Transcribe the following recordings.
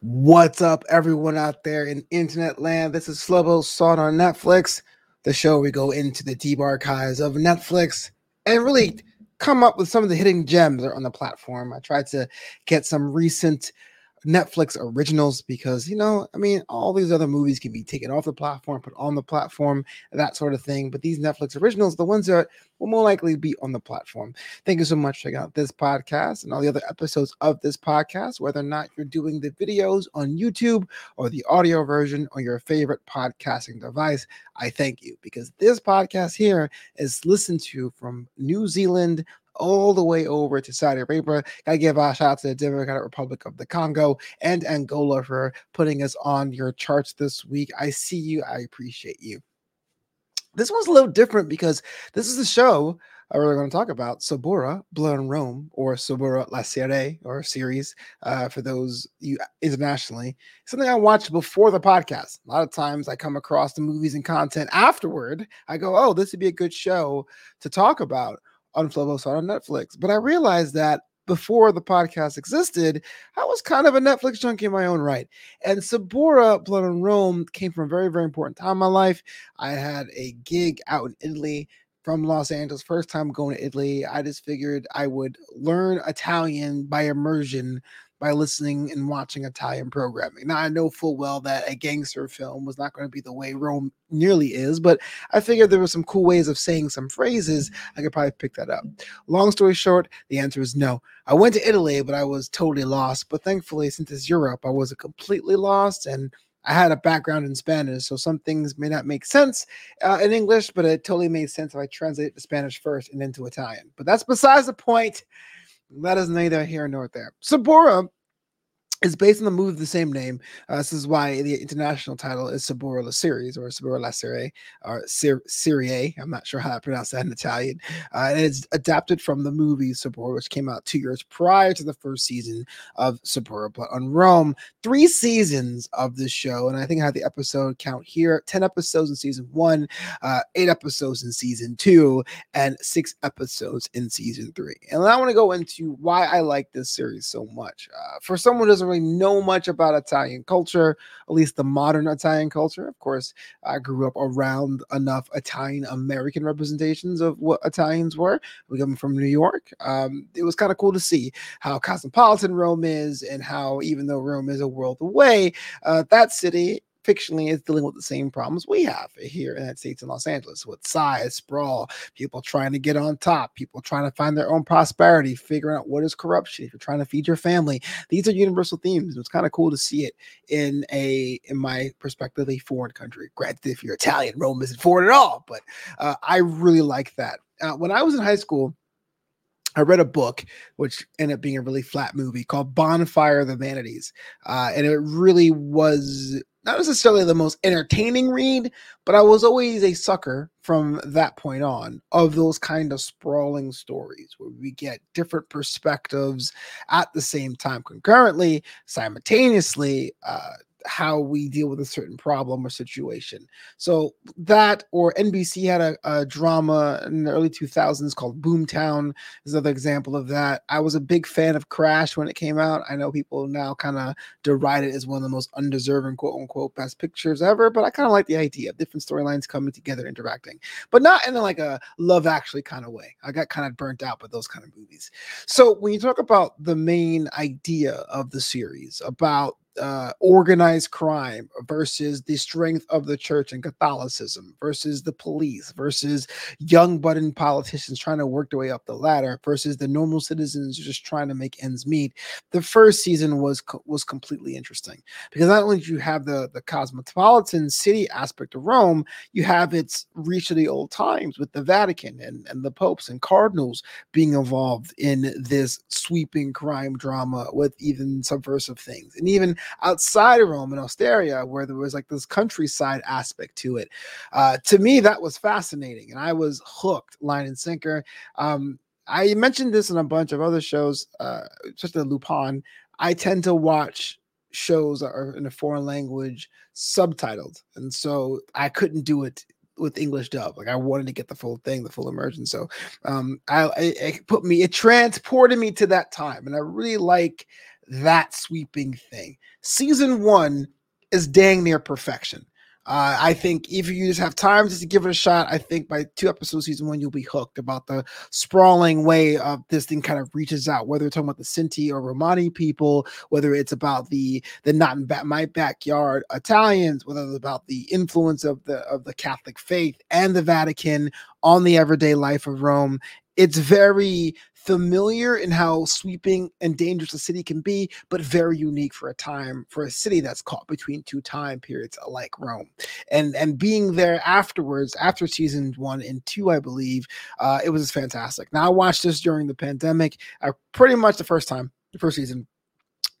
What's up, everyone out there in internet land? This is Flobo Salt on Netflix, the show we go into the deep archives of Netflix and really come up with some of the hidden gems on the platform. I tried to get some recent Netflix originals because you know, I mean, all these other movies can be taken off the platform, put on the platform, that sort of thing. But these Netflix originals, the ones that will more likely be on the platform. Thank you so much for checking out this podcast and all the other episodes of this podcast, whether or not you're doing the videos on YouTube or the audio version on your favorite podcasting device. I thank you because this podcast here is listened to from New Zealand all the way over to Saudi Arabia. Gotta give a shout out to the Democratic Republic of the Congo and Angola for putting us on your charts this week. I see you. I appreciate you. This one's a little different because this is a show we're going to talk about Suburra Blood on Rome or Suburra La Serie or series uh, for those you internationally. Something I watched before the podcast. A lot of times I come across the movies and content afterward. I go, oh, this would be a good show to talk about on Flobo's on Netflix. But I realized that before the podcast existed, I was kind of a Netflix junkie in my own right. And Suburra Blood on Rome came from a very, very important time in my life. I had a gig out in Italy from Los Angeles, first time going to Italy. I just figured I would learn Italian by immersion by listening and watching Italian programming. Now, I know full well that a gangster film was not going to be the way Rome nearly is, but I figured there were some cool ways of saying some phrases. I could probably pick that up. Long story short, the answer is no. I went to Italy, but I was totally lost. But thankfully, since it's Europe, I wasn't completely lost and I had a background in Spanish, so some things may not make sense uh, in English, but it totally made sense if I translate the Spanish first and into Italian. But that's besides the point. That is neither here nor there. Suburra is based on the movie of the same name. Uh, this is why the international title is Suburra la Series or Suburra la Serie or Serie. I'm not sure how to pronounce that in Italian. Uh, and it's adapted from the movie Suburra, which came out two years prior to the first season of Suburra Blood on Rome. Three seasons of this show, and I think I have the episode count here: ten episodes in season one, uh, eight episodes in season two, and six episodes in season three. And I want to go into why I like this series so much. Uh, for someone who doesn't really know much about Italian culture, at least the modern Italian culture. Of course, I grew up around enough Italian American representations of what Italians were. We come from New York. Um, it was kind of cool to see how cosmopolitan Rome is and how, even though Rome is a world away, uh, that city fictionally is dealing with the same problems we have here in the United States in Los Angeles with size, sprawl, people trying to get on top, people trying to find their own prosperity, figuring out what is corruption, if you're trying to feed your family. These are universal themes. It's kind of cool to see it in a, in my perspective, a foreign country. Granted, if you're Italian, Rome isn't foreign at all, but uh, I really like that. Uh, when I was in high school, I read a book, which ended up being a really flat movie called Bonfire of the Vanities. Uh, and it really was not necessarily the most entertaining read, but I was always a sucker from that point on of those kind of sprawling stories where we get different perspectives at the same time, concurrently, simultaneously, uh, how we deal with a certain problem or situation. So that or NBC had a, a, drama in the early 2000s called Boomtown is another example of that. I was a big fan of Crash when it came out. I know people now kind of deride it as one of the most undeserving quote unquote best pictures ever, but I kind of like the idea of different storylines coming together, interacting, but not in like a love actually kind of way. I got kind of burnt out by those kind of movies. So when you talk about the main idea of the series about uh, organized crime versus the strength of the church and Catholicism versus the police versus young budding politicians trying to work their way up the ladder versus the normal citizens just trying to make ends meet. The first season was was completely interesting because not only do you have the the cosmopolitan city aspect of Rome, you have its reach of the old times with the Vatican and, and the popes and cardinals being involved in this sweeping crime drama with even subversive things and even outside of Rome in Ostia, where there was like this countryside aspect to it. Uh, to me, that was fascinating, and I was hooked, line and sinker. Um, I mentioned this in a bunch of other shows, uh, especially Lupin. I tend to watch shows that are in a foreign language subtitled, and so I couldn't do it with English dub. Like I wanted to get the full thing, the full immersion. So um, I it put me, it transported me to that time, and I really like that sweeping thing. Season one is dang near perfection. Uh, I think if you just have time just to give it a shot, I think by two episodes season one, you'll be hooked about the sprawling way of this thing kind of reaches out, whether it's talking about the Sinti or Romani people, whether it's about the the not in my backyard Italians, whether it's about the influence of the of the Catholic faith and the Vatican on the everyday life of Rome. It's very familiar in how sweeping and dangerous a city can be, but very unique for a time for a city that's caught between two time periods like Rome. And and being there afterwards, after season one and two, I believe, uh, it was fantastic. Now I watched this during the pandemic. I pretty much the first time, the first season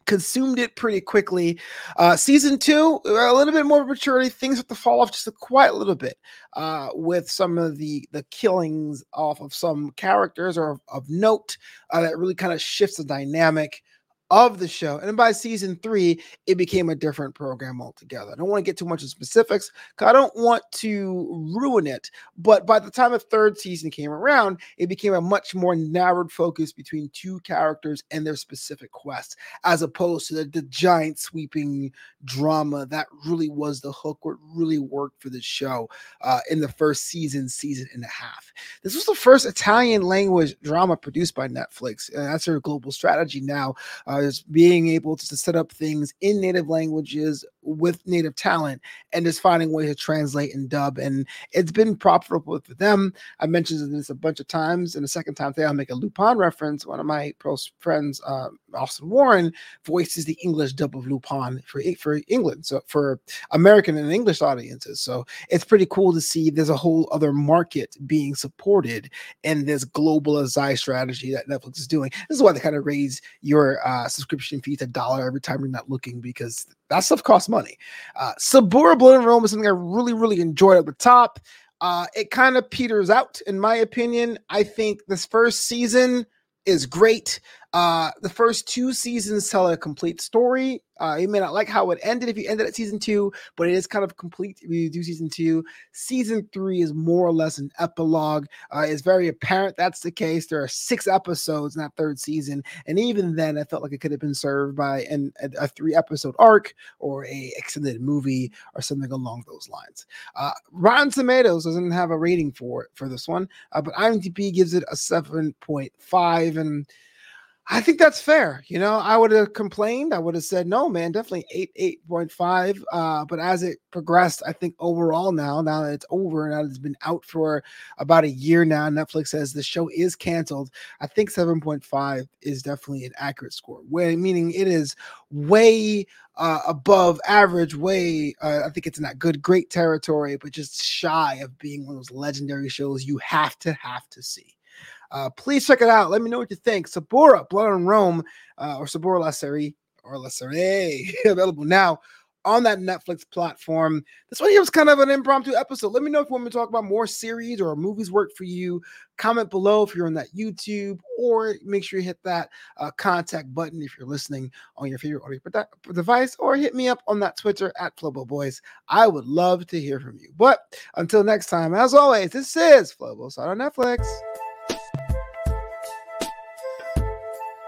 consumed it pretty quickly. Uh, season two, a little bit more maturity. Things have to fall off just a quite little bit uh, with some of the the killings off of some characters or of, of note uh, that really kind of shifts the dynamic of the show. And by season three, it became a different program altogether. I don't want to get too much of specifics because I don't want to ruin it. But by the time the third season came around, it became a much more narrowed focus between two characters and their specific quests, as opposed to the, the giant sweeping drama that really was the hook, what really worked for the show uh, in the first season, season and a half. This was the first Italian language drama produced by Netflix. And that's their global strategy now. Uh, is being able to set up things in native languages with native talent and just finding ways to translate and dub. And it's been profitable for them. I mentioned this a bunch of times. And the second time today, I'll make a Lupin reference. One of my close friends, uh, Austin Warren, voices the English dub of Lupin for, for England, so for American and English audiences. So it's pretty cool to see there's a whole other market being supported in this globalized strategy that Netflix is doing. This is why they kind of raise your uh, subscription fee to a dollar every time you're not looking because that stuff costs money. Uh, Suburra Blood on Rome is something I really, really enjoyed at the top. Uh, it kind of peters out, in my opinion. I think this first season is great. Uh, the first two seasons tell a complete story. Uh, you may not like how it ended if you ended at season two, but it is kind of complete if you do season two. Season three is more or less an epilogue. Uh, it's very apparent that's the case. There are six episodes in that third season, and even then, I felt like it could have been served by an, a, a three episode arc or a extended movie or something along those lines. Uh, Rotten Tomatoes doesn't have a rating for for this one, uh, but IMDb gives it a seven point five and I think that's fair. You know, I would have complained. I would have said, no, man, definitely eight, eight point five. Uh, but as it progressed, I think overall now, now that it's over and it's been out for about a year now, Netflix says the show is canceled. I think seven point five is definitely an accurate score. Way meaning it is way uh, above average, way uh, I think it's in that good, great territory, but just shy of being one of those legendary shows you have to have to see. Uh, please check it out. Let me know what you think. Suburra, Blood on Rome, uh, or Suburra La Serie, or La Serie, available now on that Netflix platform. This one here was kind of an impromptu episode. Let me know if you want me to talk about more series or movies work for you. Comment below if you're on that YouTube, or make sure you hit that uh, contact button if you're listening on your favorite audio device, or hit me up on that Twitter at Flobo Boys. I would love to hear from you. But until next time, as always, this is Flobo on Netflix.